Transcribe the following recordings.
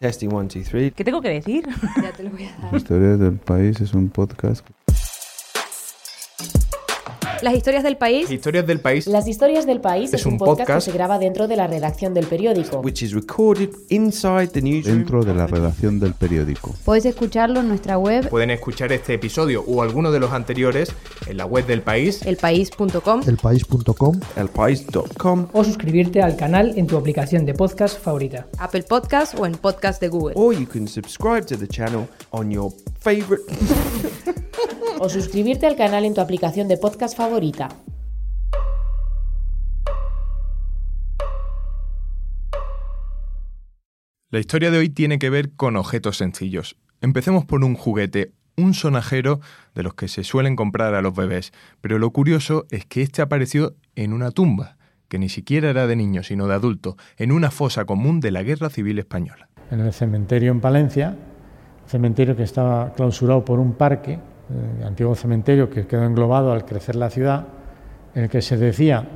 Testing one, two, three. ¿Qué tengo que decir? Ya te lo voy a dar. Historia del País es un podcast Las historias del país. Historias del país. Las historias del país Es es, un, un podcast, podcast que se graba dentro de la redacción del periódico. Which is recorded inside the newsroom. dentro de la redacción del periódico. Podéis escucharlo en nuestra web Pueden escuchar este episodio o alguno de los anteriores en la web del país. Elpaís.com. elpaís.com elpaís.com o suscribirte al canal en tu aplicación de podcast favorita. Apple Podcast o en podcast de Google. or you can subscribe to the channel on your favorite O suscribirte al canal en tu aplicación de podcast favorita. La historia de hoy tiene que ver con objetos sencillos. Empecemos por un juguete, un sonajero de los que se suelen comprar a los bebés, pero lo curioso es que este apareció en una tumba, que ni siquiera era de niño, sino de adulto, en una fosa común de la Guerra Civil Española. en el cementerio en Palencia, cementerio que estaba clausurado por un parque, el antiguo cementerio que quedó englobado al crecer la ciudad, en el que se decía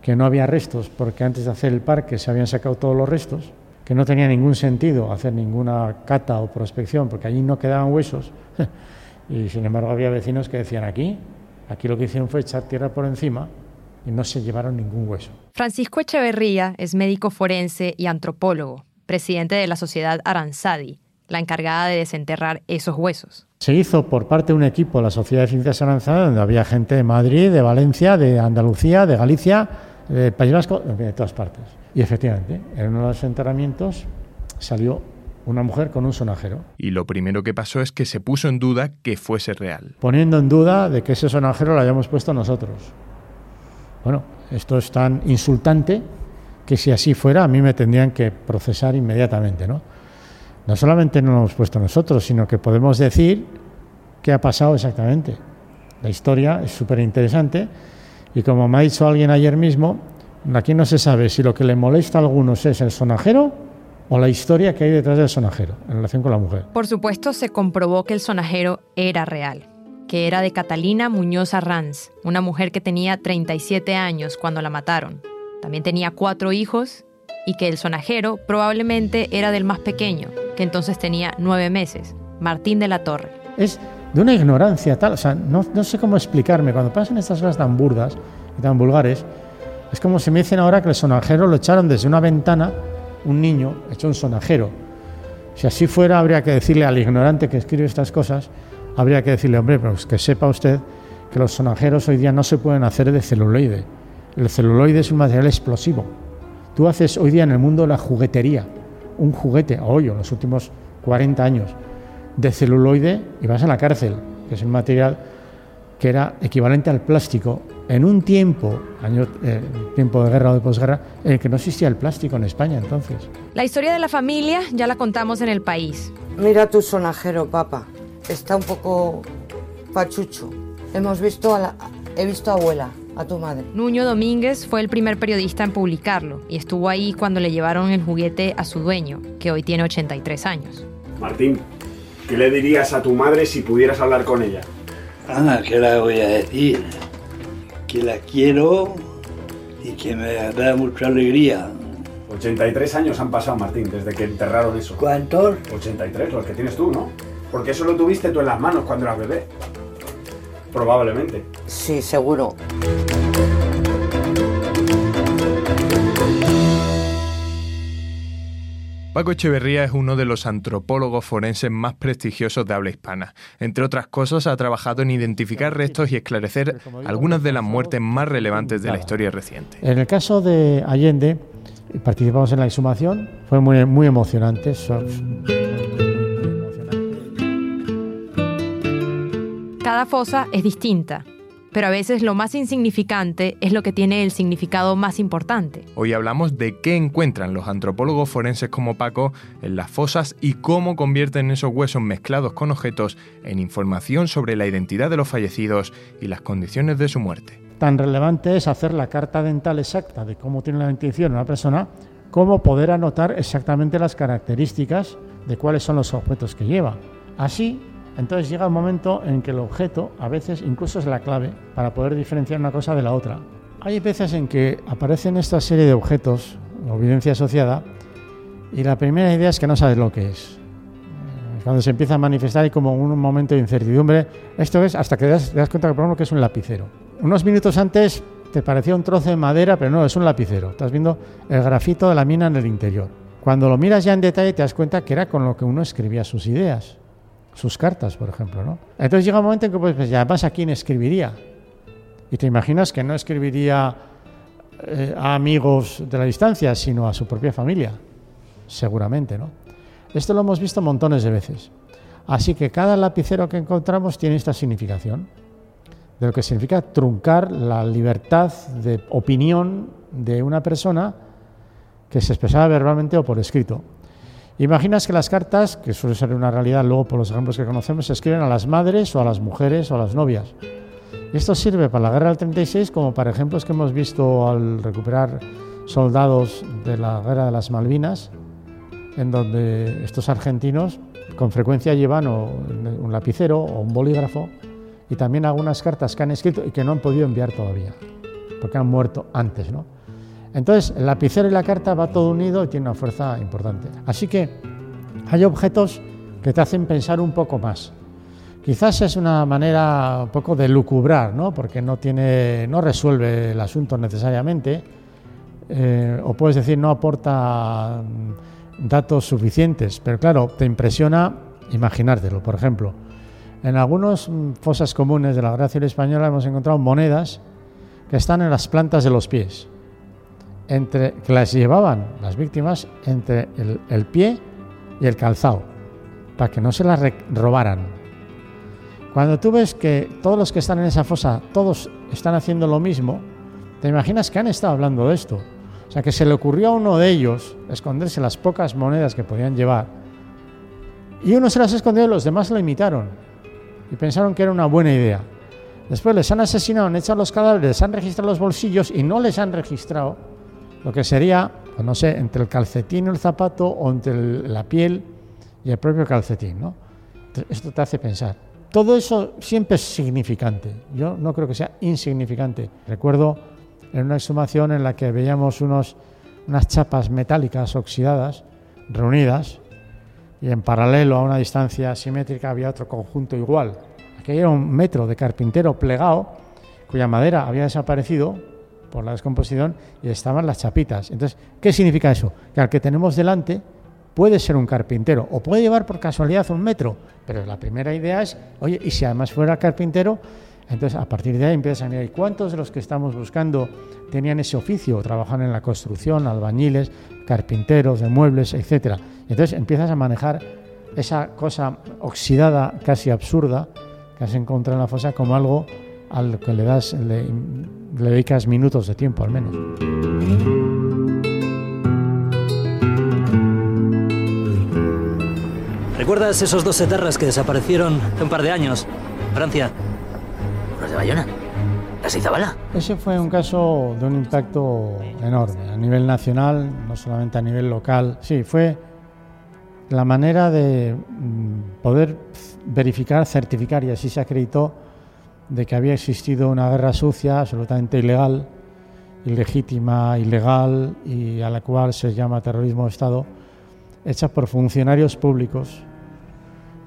que no había restos porque antes de hacer el parque se habían sacado todos los restos, que no tenía ningún sentido hacer ninguna cata o prospección porque allí no quedaban huesos. y sin embargo había vecinos que decían aquí, aquí lo que hicieron fue echar tierra por encima y no se llevaron ningún hueso. Francisco Echeverría es médico forense y antropólogo, presidente de la sociedad Aranzadi, la encargada de desenterrar esos huesos. Se hizo por parte de un equipo, la Sociedad de Ciencias Aranzadas, donde había gente de Madrid, de Valencia, de Andalucía, de Galicia, de País Vasco, de todas partes. Y efectivamente, en uno de los enterramientos salió una mujer con un sonajero, Y lo primero que pasó es que se puso en duda que fuese real. poniendo en duda de que ese sonajero lo hayamos puesto nosotros. Bueno, esto es tan insultante que si así fuera, a mí me tendrían que procesar inmediatamente, ¿no? No solamente no lo hemos puesto nosotros, sino que podemos decir qué ha pasado exactamente. La historia es súper interesante y como me ha dicho alguien ayer mismo, aquí no se sabe si lo que le molesta a algunos es el sonajero o la historia que hay detrás del sonajero en relación con la mujer. Por supuesto, se comprobó que el sonajero era real, que era de Catalina Muñoz Arranz, una mujer que tenía 37 años cuando la mataron. También tenía cuatro hijos y que el sonajero probablemente era del más pequeño, que entonces tenía nueve meses, Martín de la Torre. es de una ignorancia tal, o sea, no, sé cómo explicarme, cuando pasan estas cosas tan burdas y tan vulgares, es como si me dicen ahora que el sonajero lo echaron desde una ventana, un niño echó un sonajero. Si así fuera, habría que decirle al ignorante que escribe estas cosas, habría que decirle, hombre, pues que sepa usted que los sonajeros hoy día no se pueden hacer de celuloide. El celuloide es un material explosivo. Tú haces hoy día en el mundo la juguetería, un juguete, hoy o en los últimos 40 años, de celuloide y vas a la cárcel, que es un material que era equivalente al plástico en un tiempo, año, eh, tiempo de guerra o de posguerra, en el que no existía el plástico en España entonces. La historia de la familia ya la contamos en el país. Mira tu sonajero, papá. Está un poco pachucho. Hemos visto a la... He visto a abuela, a tu madre. Nuño Domínguez fue el primer periodista en publicarlo y estuvo ahí cuando le llevaron el juguete a su dueño, que hoy tiene 83 años. Martín, ¿qué le dirías a tu madre si pudieras hablar con ella? Ah, ¿qué le voy a decir? Que la quiero y que me da mucha alegría. 83 años han pasado, Martín, desde que enterraron eso. ¿Cuántos? 83, los que tienes tú, ¿no? Porque eso lo tuviste tú en las manos cuando eras bebé. Probablemente. Sí, seguro. Paco Echeverría es uno de los antropólogos forenses más prestigiosos de habla hispana. Entre otras cosas, ha trabajado en identificar restos y esclarecer algunas de las muertes más relevantes de la historia reciente. En el caso de Allende, participamos en la exhumación, fue muy, muy emocionante. Cada fosa es distinta, pero a veces lo más insignificante es lo que tiene el significado más importante. Hoy hablamos de qué encuentran los antropólogos forenses como Paco en las fosas y cómo convierten esos huesos mezclados con objetos en información sobre la identidad de los fallecidos y las condiciones de su muerte. Tan relevante es hacer la carta dental exacta de cómo tiene la dentición una persona, como poder anotar exactamente las características de cuáles son los objetos que lleva. Así, entonces llega un momento en que el objeto a veces incluso es la clave para poder diferenciar una cosa de la otra. Hay veces en que aparecen esta serie de objetos o evidencia asociada, y la primera idea es que no sabes lo que es. Eh, Cuando se empieza a manifestar hay como un momento de incertidumbre. Esto es hasta que te das, cuenta, por ejemplo, que es un lapicero. Unos minutos antes te parecía un trozo de madera, pero no, es un lapicero. Estás viendo el grafito de la mina en el interior. Cuando lo miras ya en detalle te das cuenta que era con lo que uno escribía sus ideas, sus cartas, por ejemplo. ¿no? Entonces llega un momento en que pues, pues, además a quién escribiría. Y te imaginas que no escribiría eh, a amigos de la distancia, sino a su propia familia, seguramente. ¿no? Esto lo hemos visto montones de veces. Así que cada lapicero que encontramos tiene esta significación, de lo que significa truncar la libertad de opinión de una persona que se expresaba verbalmente o por escrito. Imaginas que las cartas, que suele ser una realidad luego por los ejemplos que conocemos, se escriben a las madres o a las mujeres o a las novias. Esto sirve para la guerra del 36 como para ejemplos que hemos visto al recuperar soldados de la guerra de las Malvinas, en donde estos argentinos con frecuencia llevan un lapicero o un bolígrafo y también algunas cartas que han escrito y que no han podido enviar todavía, porque han muerto antes, ¿no? Entonces, el lapicero y la carta va todo unido y tiene una fuerza importante. Así que hay objetos que te hacen pensar un poco más. Quizás es una manera un poco de lucubrar, ¿no? porque no, tiene, no resuelve el asunto necesariamente, eh, o puedes decir no aporta mm, datos suficientes, pero claro, te impresiona imaginártelo. Por ejemplo, en algunas mm, fosas comunes de la Civil Española hemos encontrado monedas que están en las plantas de los pies entre, que las llevaban las víctimas entre el, pie y el calzado, para que no se las robaran. Cuando tú ves que todos los que están en esa fosa, todos están haciendo lo mismo, te imaginas que han estado hablando de esto. O sea, que se le ocurrió a uno de ellos esconderse las pocas monedas que podían llevar. Y uno se las escondió y los demás lo imitaron. Y pensaron que era una buena idea. Después les han asesinado, han echado los cadáveres, les han registrado los bolsillos y no les han registrado lo que sería, pues no sé, entre el calcetín y el zapato o entre el, la piel y el propio calcetín. ¿no? Esto te hace pensar. Todo eso siempre es significante. Yo no creo que sea insignificante. Recuerdo en una exhumación en la que veíamos unos, unas chapas metálicas oxidadas reunidas y en paralelo a una distancia simétrica había otro conjunto igual. Aquí era un metro de carpintero plegado cuya madera había desaparecido por la descomposición y estaban las chapitas. Entonces, ¿qué significa eso? Que al que tenemos delante puede ser un carpintero o puede llevar por casualidad un metro, pero la primera idea es, oye, y si además fuera carpintero, entonces a partir de ahí empiezas a mirar, ¿y cuántos de los que estamos buscando tenían ese oficio, trabajan en la construcción, albañiles, carpinteros de muebles, etcétera? Entonces empiezas a manejar esa cosa oxidada, casi absurda, que has encontrado en la fosa como algo al que le das, le dedicas minutos de tiempo al menos. ¿Recuerdas esos dos etarras que desaparecieron hace un par de años? Francia. Los de Bayona. ¿Las Izabala? Ese fue un caso de un impacto enorme a nivel nacional, no solamente a nivel local. Sí, fue la manera de mm, poder verificar, certificar y así se acreditó de que había existido una guerra sucia, absolutamente ilegal, ilegítima, ilegal y a la cual se llama terrorismo de Estado, hecha por funcionarios públicos,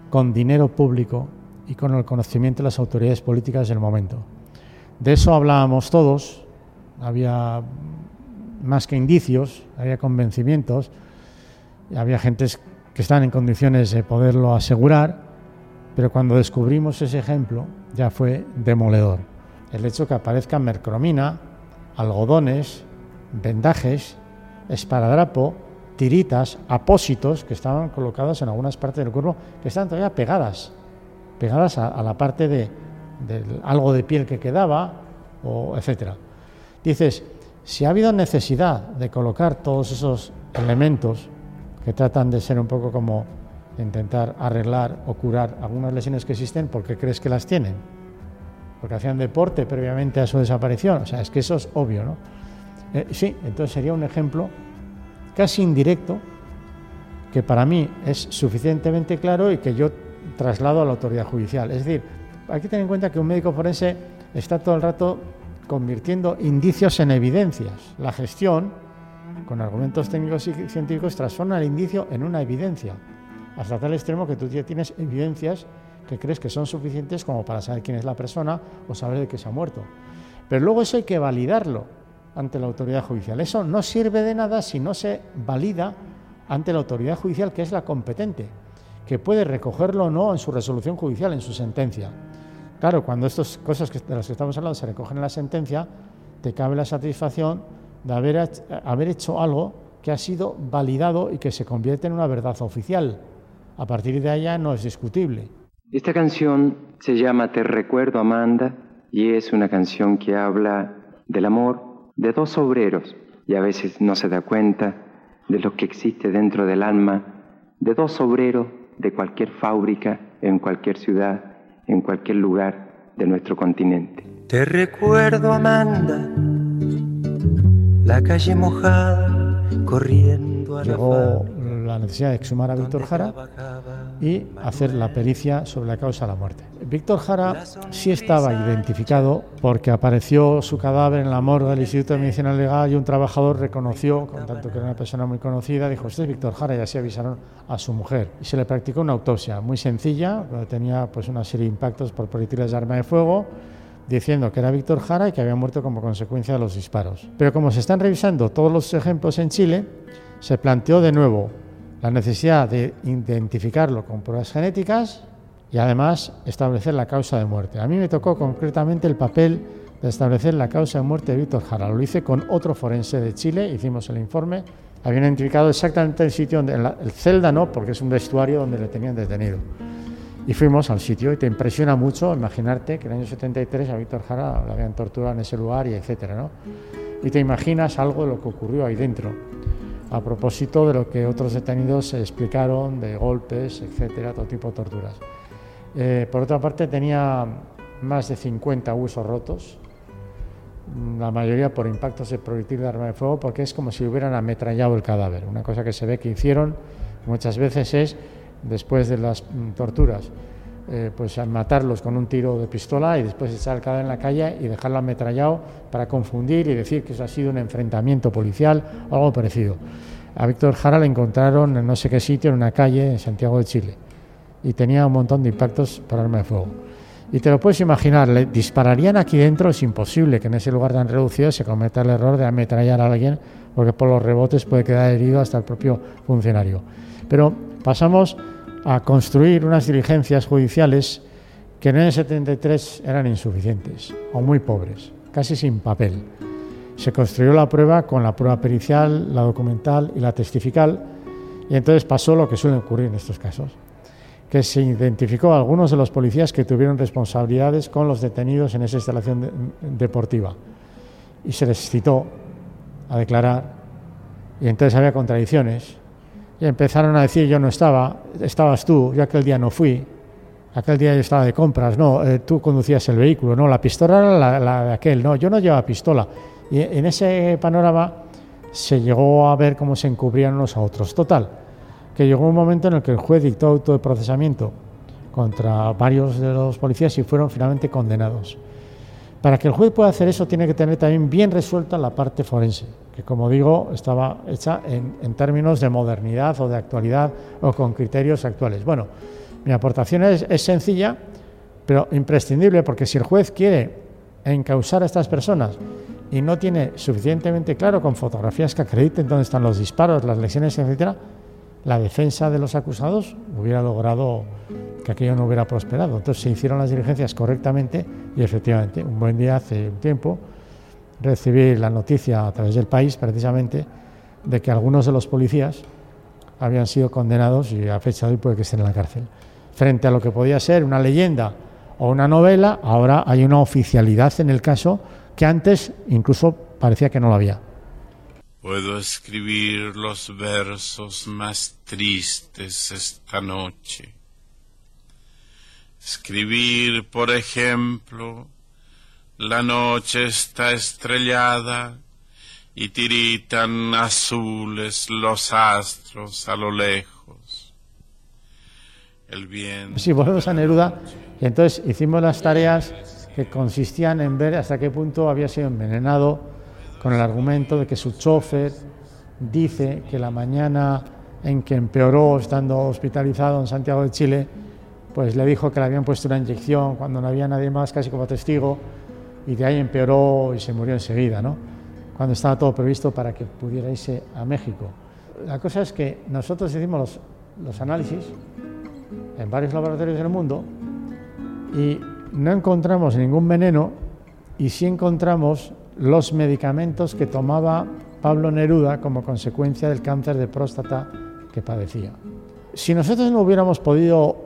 con dinero público y con el conocimiento de las autoridades políticas del momento. De eso hablábamos todos, había más que indicios, había convencimientos, había gentes que están en condiciones de poderlo asegurar, pero cuando descubrimos ese ejemplo ya fue demoledor. El hecho que aparezca mercromina, algodones, vendajes, esparadrapo, tiritas, apósitos que estaban colocados en algunas partes del cuerpo que estaban todavía pegadas, pegadas a, la parte de, de, algo de piel que quedaba, o etcétera. Dices, si ha habido necesidad de colocar todos esos elementos que tratan de ser un poco como intentar arreglar o curar algunas lesiones que existen, ¿por qué crees que las tienen? Porque hacían deporte previamente a su desaparición. O sea, es que eso es obvio, ¿no? Eh, sí, entonces sería un ejemplo casi indirecto que para mí es suficientemente claro y que yo traslado a la autoridad judicial. Es decir, hay que tener en cuenta que un médico forense está todo el rato convirtiendo indicios en evidencias. La gestión con argumentos técnicos y científicos, transforma el indicio en una evidencia, hasta tal extremo que tú ya tienes evidencias que crees que son suficientes como para saber quién es la persona o saber de qué se ha muerto. Pero luego eso hay que validarlo ante la autoridad judicial. Eso no sirve de nada si no se valida ante la autoridad judicial, que es la competente, que puede recogerlo o no en su resolución judicial, en su sentencia. Claro, cuando estas cosas de las que estamos hablando se recogen en la sentencia, te cabe la satisfacción de haber, haber hecho algo que ha sido validado y que se convierte en una verdad oficial. A partir de allá no es discutible. Esta canción se llama Te recuerdo Amanda y es una canción que habla del amor de dos obreros y a veces no se da cuenta de lo que existe dentro del alma de dos obreros de cualquier fábrica, en cualquier ciudad, en cualquier lugar de nuestro continente. Te recuerdo, Amanda, la calle mojada, corriendo a Llegó la necesidad de exhumar a Víctor Jara y hacer la pericia sobre la causa de la muerte. Víctor Jara sí estaba identificado porque apareció su cadáver en la morgue del Instituto de Medicina Legal y un trabajador reconoció, con tanto que era una persona muy conocida, dijo, este es Víctor Jara y así avisaron a su mujer. Y se le practicó una autopsia muy sencilla, tenía pues una serie de impactos por proyectiles de arma de fuego, diciendo que era Víctor Jara y que había muerto como consecuencia de los disparos. Pero como se están revisando todos los ejemplos en Chile, se planteó de nuevo la necesidad de identificarlo con pruebas genéticas y además establecer la causa de muerte. A mí me tocó concretamente el papel de establecer la causa de muerte de Víctor Jara. Lo hice con otro forense de Chile, hicimos el informe. Habían identificado exactamente el sitio, donde, el celda no, porque es un vestuario donde le tenían detenido. Y fuimos al sitio y te impresiona mucho imaginarte que en el año 73 a Víctor Jara le habían torturado en ese lugar y etcétera, ¿no? Y te imaginas algo de lo que ocurrió ahí dentro a propósito de lo que otros detenidos explicaron de golpes, etcétera, todo tipo de torturas. Eh, por otra parte, tenía más de 50 huesos rotos, la mayoría por impactos de proyectil de arma de fuego, porque es como si hubieran ametrallado el cadáver. Una cosa que se ve que hicieron muchas veces es, después de las mm, torturas, eh, pues matarlos con un tiro de pistola y después echar el cadáver en la calle y dejarlo ametrallado para confundir y decir que eso ha sido un enfrentamiento policial o algo parecido. A Víctor Jara le encontraron en no sé qué sitio, en una calle en Santiago de Chile, y tenía un montón de impactos por arma de fuego. Y te lo puedes imaginar, le dispararían aquí dentro, es imposible que en ese lugar tan reducido se cometa el error de ametrallar a alguien, porque por los rebotes puede quedar herido hasta el propio funcionario. Pero pasamos a construir unas diligencias judiciales que en el 73 eran insuficientes o muy pobres, casi sin papel. Se construyó la prueba con la prueba pericial, la documental y la testifical, y entonces pasó lo que suele ocurrir en estos casos, que se identificó a algunos de los policías que tuvieron responsabilidades con los detenidos en esa instalación deportiva, y se les citó a declarar, y entonces había contradicciones, y empezaron a decir yo no estaba, estabas tú, yo aquel día no fui, aquel día yo estaba de compras, no, eh, tú conducías el vehículo, no, la pistola era la, de aquel, no, yo no llevaba pistola. Y en ese panorama se llegó a ver cómo se encubrían unos a otros. Total, que llegó un momento en el que el juez dictó auto de procesamiento contra varios de los policías y fueron finalmente condenados. Para que el juez pueda hacer eso tiene que tener también bien resuelta la parte forense, como digo estaba hecha en, términos de modernidad o de actualidad o con criterios actuales. Bueno, mi aportación es, es sencilla, pero imprescindible, porque si el juez quiere encausar a estas personas y no tiene suficientemente claro con fotografías que acrediten dónde están los disparos, las lesiones, etcétera, la defensa de los acusados hubiera logrado que aquello no hubiera prosperado. Entonces se hicieron las diligencias correctamente y efectivamente, un buen día hace un tiempo, recibí la noticia a través del país precisamente de que algunos de los policías habían sido condenados y a fecha de hoy puede que estén en la cárcel. Frente a lo que podía ser una leyenda o una novela, ahora hay una oficialidad en el caso que antes incluso parecía que no lo había. Puedo escribir los versos más tristes esta noche Escribir, por ejemplo, la noche está estrellada y tiritan azules los astros a lo lejos. El viento. Sí, volvemos a Neruda y entonces hicimos las tareas que consistían en ver hasta qué punto había sido envenenado con el argumento de que su chofer dice que la mañana en que empeoró estando hospitalizado en Santiago de Chile, pues le dijo que le habían puesto una inyección cuando no había nadie más casi como testigo y de ahí empeoró y se murió enseguida, ¿no? cuando estaba todo previsto para que pudiera irse a México. La cosa es que nosotros hicimos los, los análisis en varios laboratorios del mundo y no encontramos ningún veneno y sí encontramos los medicamentos que tomaba Pablo Neruda como consecuencia del cáncer de próstata que padecía. Si nosotros no hubiéramos podido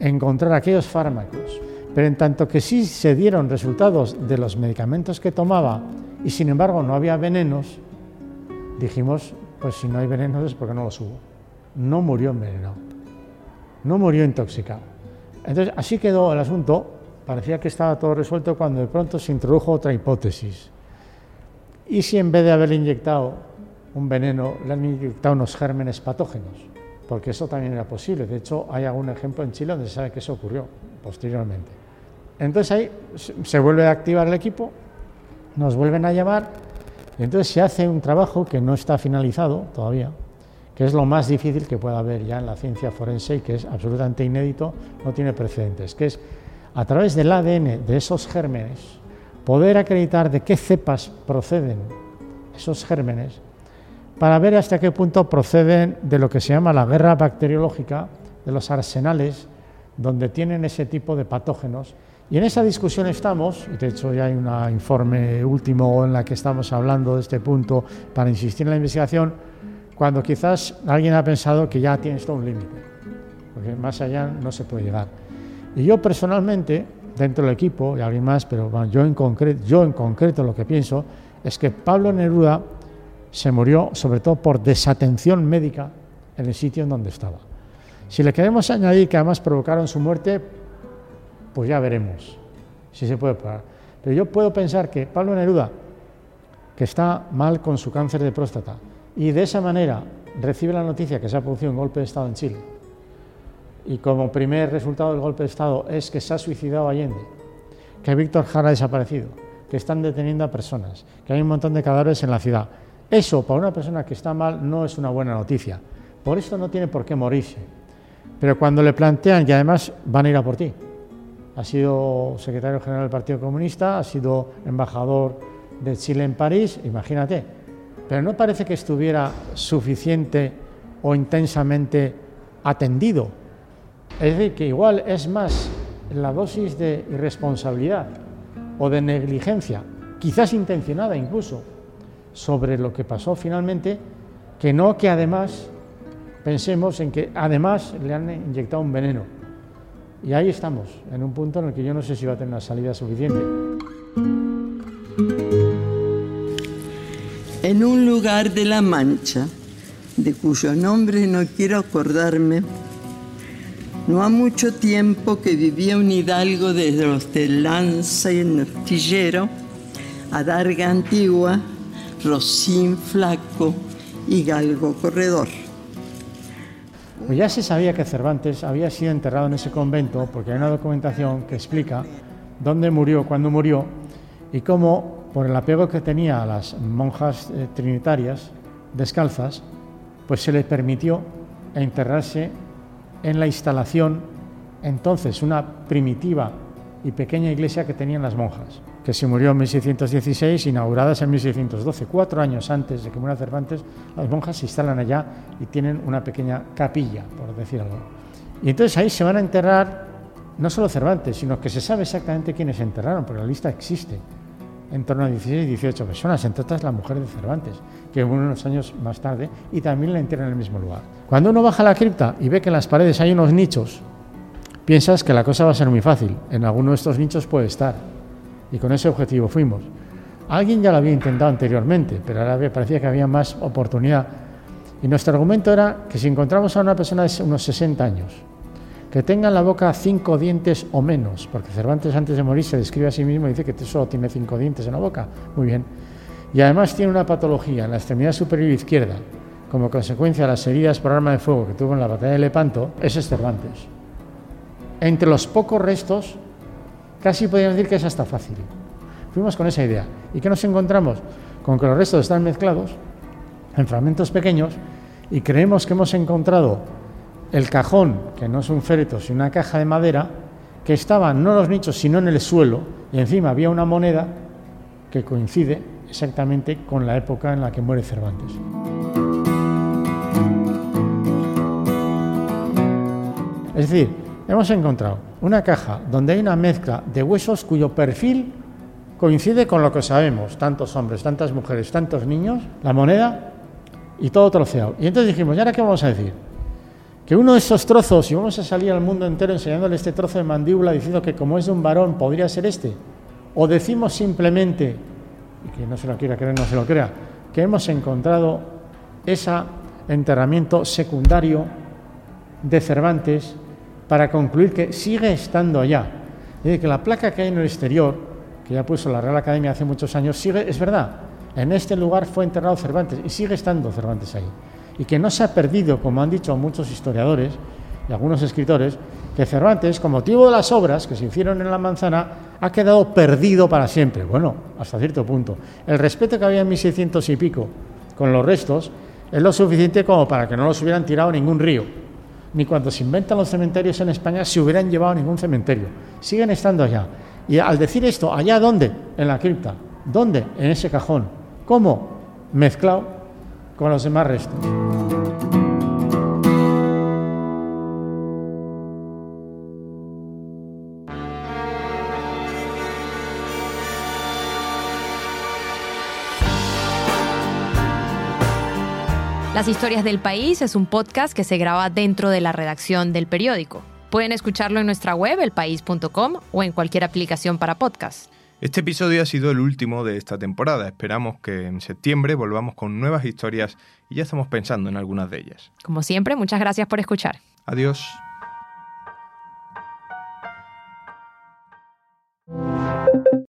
encontrar aquellos fármacos, pero en tanto que sí se dieron resultados de los medicamentos que tomaba y sin embargo no había venenos, dijimos, pues si no hay venenos es porque no los hubo. No murió envenenado, no murió intoxicado. Entonces así quedó el asunto, parecía que estaba todo resuelto cuando de pronto se introdujo otra hipótesis. ¿Y si en vez de haberle inyectado un veneno, le han inyectado unos gérmenes patógenos? Porque eso también era posible. De hecho, hay algún ejemplo en Chile donde se sabe que eso ocurrió posteriormente. Entonces ahí se vuelve a activar el equipo, nos vuelven a llamar y entonces se hace un trabajo que no está finalizado todavía, que es lo más difícil que pueda haber ya en la ciencia forense y que es absolutamente inédito, no tiene precedentes, que es a través del ADN de esos gérmenes poder acreditar de qué cepas proceden esos gérmenes para ver hasta qué punto proceden de lo que se llama la guerra bacteriológica, de los arsenales donde tienen ese tipo de patógenos y en esa discusión estamos, y de hecho ya hay un informe último en la que estamos hablando de este punto para insistir en la investigación, cuando quizás alguien ha pensado que ya tiene esto un límite, porque más allá no se puede llegar. Y yo personalmente, dentro del equipo, y alguien más, pero yo, en concreto, yo en concreto lo que pienso es que Pablo Neruda se murió sobre todo por desatención médica en el sitio en donde estaba. Si le queremos añadir que además provocaron su muerte pues ya veremos si se puede parar. Pero yo puedo pensar que Pablo Neruda, que está mal con su cáncer de próstata, y de esa manera recibe la noticia que se ha producido un golpe de Estado en Chile, y como primer resultado del golpe de Estado es que se ha suicidado Allende, que Víctor Jara ha desaparecido, que están deteniendo a personas, que hay un montón de cadáveres en la ciudad. Eso para una persona que está mal no es una buena noticia. Por esto no tiene por qué morirse. Pero cuando le plantean que además van a ir a por ti, ha sido secretario general del Partido Comunista, ha sido embajador de Chile en París, imagínate. Pero no parece que estuviera suficiente o intensamente atendido. Es decir, que igual es más la dosis de irresponsabilidad o de negligencia, quizás intencionada incluso, sobre lo que pasó finalmente, que no que además pensemos en que además le han inyectado un veneno. Y ahí estamos, en un punto en el que yo no sé si va a tener una salida suficiente. En un lugar de La Mancha, de cuyo nombre no quiero acordarme, no ha mucho tiempo que vivía un hidalgo de los de Lanza y Nortillero, Adarga Antigua, Rocín Flaco y Galgo Corredor. Pues ya se sabía que Cervantes había sido enterrado en ese convento porque hay una documentación que explica dónde murió, cuándo murió y cómo, por el apego que tenía a las monjas eh, trinitarias descalzas, pues se le permitió enterrarse en la instalación, entonces una primitiva y pequeña iglesia que tenían las monjas que se murió en 1616, inauguradas en 1612. Cuatro años antes de que muera Cervantes, las monjas se instalan allá y tienen una pequeña capilla, por decir algo. Y entonces ahí se van a enterrar no solo Cervantes, sino que se sabe exactamente quiénes enterraron, porque la lista existe. En torno a 16 y 18 personas, entre otras la mujer de Cervantes, que murió unos años más tarde y también la entierran en el mismo lugar. Cuando uno baja a la cripta y ve que en las paredes hay unos nichos, piensas que la cosa va a ser muy fácil. En alguno de estos nichos puede estar y con ese objetivo fuimos. Alguien ya lo había intentado anteriormente, pero ahora parecía que había más oportunidad. Y nuestro argumento era que si encontramos a una persona de unos 60 años, que tenga en la boca cinco dientes o menos, porque Cervantes antes de morir se describe a sí mismo y dice que solo tiene cinco dientes en la boca, muy bien, y además tiene una patología en la extremidad superior izquierda, como consecuencia de las heridas por arma de fuego que tuvo en la batalla de Lepanto, ese es Cervantes. Entre los pocos restos Casi podríamos decir que es hasta fácil. Fuimos con esa idea. ¿Y qué nos encontramos? Con que los restos están mezclados, en fragmentos pequeños y creemos que hemos encontrado el cajón, que no es un féretro, sino una caja de madera, que estaba no en los nichos, sino en el suelo, y encima había una moneda que coincide exactamente con la época en la que muere Cervantes. Es decir, hemos encontrado una caja donde hay una mezcla de huesos cuyo perfil coincide con lo que sabemos, tantos hombres, tantas mujeres, tantos niños, la moneda y todo troceado. Y entonces dijimos, ¿y ahora qué vamos a decir? Que uno de esos trozos, y vamos a salir al mundo entero enseñándole este trozo de mandíbula diciendo que como es de un varón podría ser este, o decimos simplemente, y que no se lo quiera creer, no se lo crea, que hemos encontrado ese enterramiento secundario de Cervantes para concluir que sigue estando allá. Es que la placa que hay en el exterior, que ya puso la Real Academia hace muchos años, sigue, es verdad, en este lugar fue enterrado Cervantes y sigue estando Cervantes ahí. Y que no se ha perdido, como han dicho muchos historiadores y algunos escritores, que Cervantes, con motivo de las obras que se hicieron en la manzana, ha quedado perdido para siempre. Bueno, hasta cierto punto. El respeto que había en 1600 y pico con los restos es lo suficiente como para que no los hubieran tirado ningún río. Ni cuando se inventan los cementerios en España se hubieran llevado a ningún cementerio. Siguen estando allá. Y al decir esto, ¿allá dónde? En la cripta. ¿Dónde? En ese cajón. ¿Cómo? Mezclado con los demás restos. Las historias del país es un podcast que se graba dentro de la redacción del periódico. Pueden escucharlo en nuestra web, elpaís.com, o en cualquier aplicación para podcast. Este episodio ha sido el último de esta temporada. Esperamos que en septiembre volvamos con nuevas historias y ya estamos pensando en algunas de ellas. Como siempre, muchas gracias por escuchar. Adiós.